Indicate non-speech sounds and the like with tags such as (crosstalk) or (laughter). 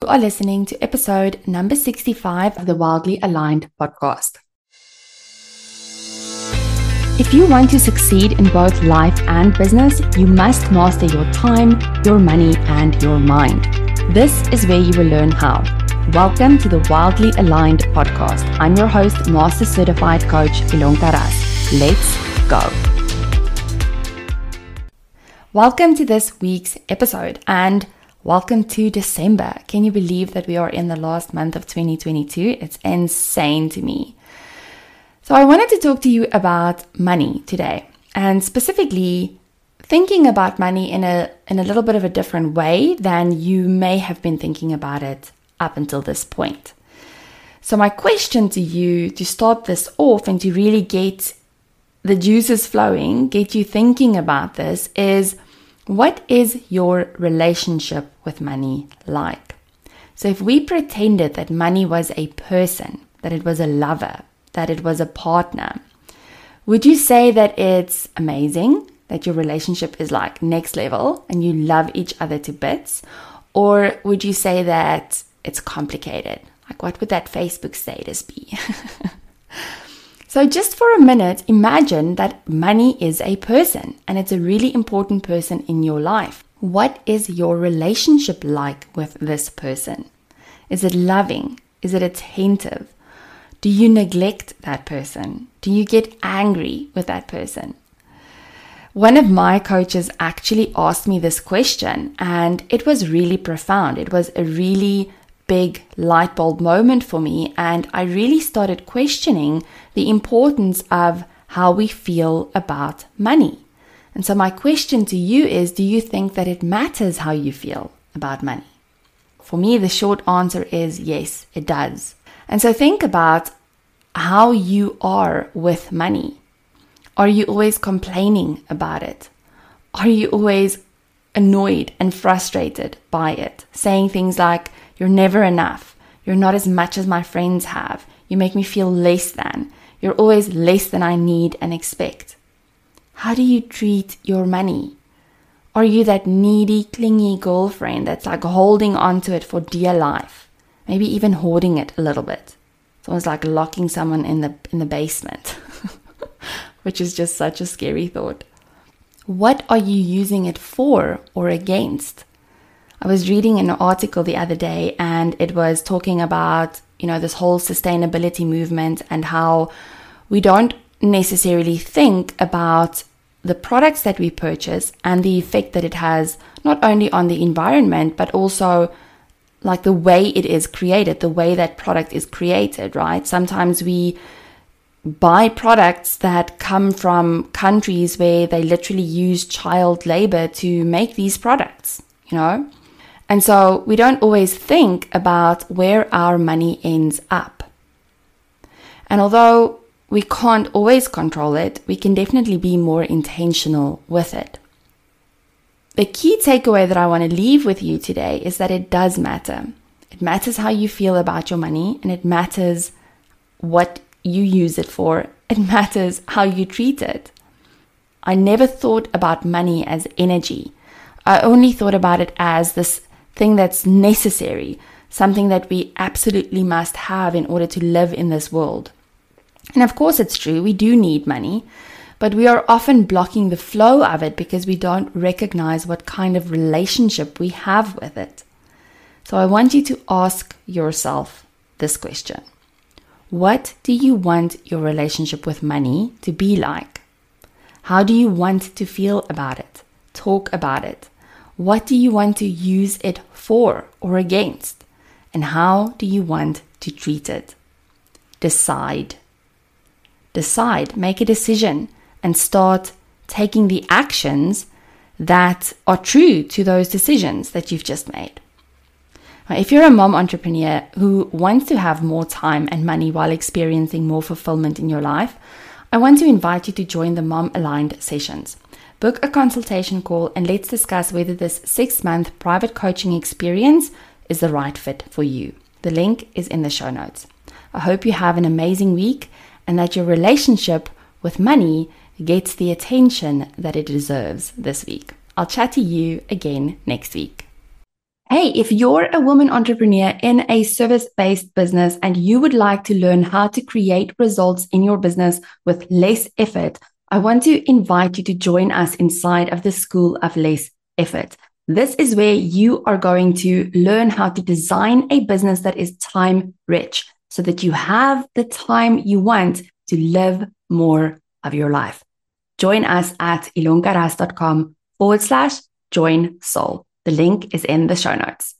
You are listening to episode number 65 of the Wildly Aligned podcast. If you want to succeed in both life and business, you must master your time, your money, and your mind. This is where you will learn how. Welcome to the Wildly Aligned podcast. I'm your host, Master Certified Coach Ilonka Ras. Let's go. Welcome to this week's episode and welcome to December. Can you believe that we are in the last month of 2022? It's insane to me. So, I wanted to talk to you about money today and specifically thinking about money in a in a little bit of a different way than you may have been thinking about it up until this point. So my question to you to start this off and to really get the juices flowing, get you thinking about this is what is your relationship with money like? So if we pretended that money was a person, that it was a lover, that it was a partner, would you say that it's amazing, that your relationship is like next level and you love each other to bits? Or would you say that it's complicated? Like, what would that Facebook status be? (laughs) so, just for a minute, imagine that money is a person and it's a really important person in your life. What is your relationship like with this person? Is it loving? Is it attentive? Do you neglect that person? Do you get angry with that person? One of my coaches actually asked me this question, and it was really profound. It was a really big light bulb moment for me, and I really started questioning the importance of how we feel about money. And so, my question to you is Do you think that it matters how you feel about money? For me, the short answer is yes, it does. And so, think about how you are with money. Are you always complaining about it? Are you always annoyed and frustrated by it? Saying things like, you're never enough. You're not as much as my friends have. You make me feel less than. You're always less than I need and expect. How do you treat your money? Are you that needy, clingy girlfriend that's like holding onto it for dear life? Maybe even hoarding it a little bit. It's almost like locking someone in the in the basement, (laughs) which is just such a scary thought. What are you using it for or against? I was reading an article the other day and it was talking about, you know, this whole sustainability movement and how we don't necessarily think about the products that we purchase and the effect that it has not only on the environment but also like the way it is created, the way that product is created, right? Sometimes we buy products that come from countries where they literally use child labor to make these products, you know? And so we don't always think about where our money ends up. And although we can't always control it, we can definitely be more intentional with it. The key takeaway that I want to leave with you today is that it does matter. It matters how you feel about your money and it matters what you use it for. It (laughs) matters how you treat it. I never thought about money as energy. I only thought about it as this thing that's necessary, something that we absolutely must have in order to live in this world. And of course, it's true, we do need money, but we are often blocking the flow of it because we don't recognize what kind of relationship we have with it. So I want you to ask yourself this question What do you want your relationship with money to be like? How do you want to feel about it? Talk about it. What do you want to use it for or against? And how do you want to treat it? Decide. Decide, make a decision, and start taking the actions that are true to those decisions that you've just made. If you're a mom entrepreneur who wants to have more time and money while experiencing more fulfillment in your life, I want to invite you to join the Mom Aligned sessions. Book a consultation call and let's discuss whether this six month private coaching experience is the right fit for you. The link is in the show notes. I hope you have an amazing week and that your relationship with money gets the attention that it deserves this week. I'll chat to you again next week. Hey, if you're a woman entrepreneur in a service based business and you would like to learn how to create results in your business with less effort, I want to invite you to join us inside of the School of Less Effort. This is where you are going to learn how to design a business that is time rich so that you have the time you want to live more of your life. Join us at ilonkaras.com forward slash join soul. The link is in the show notes.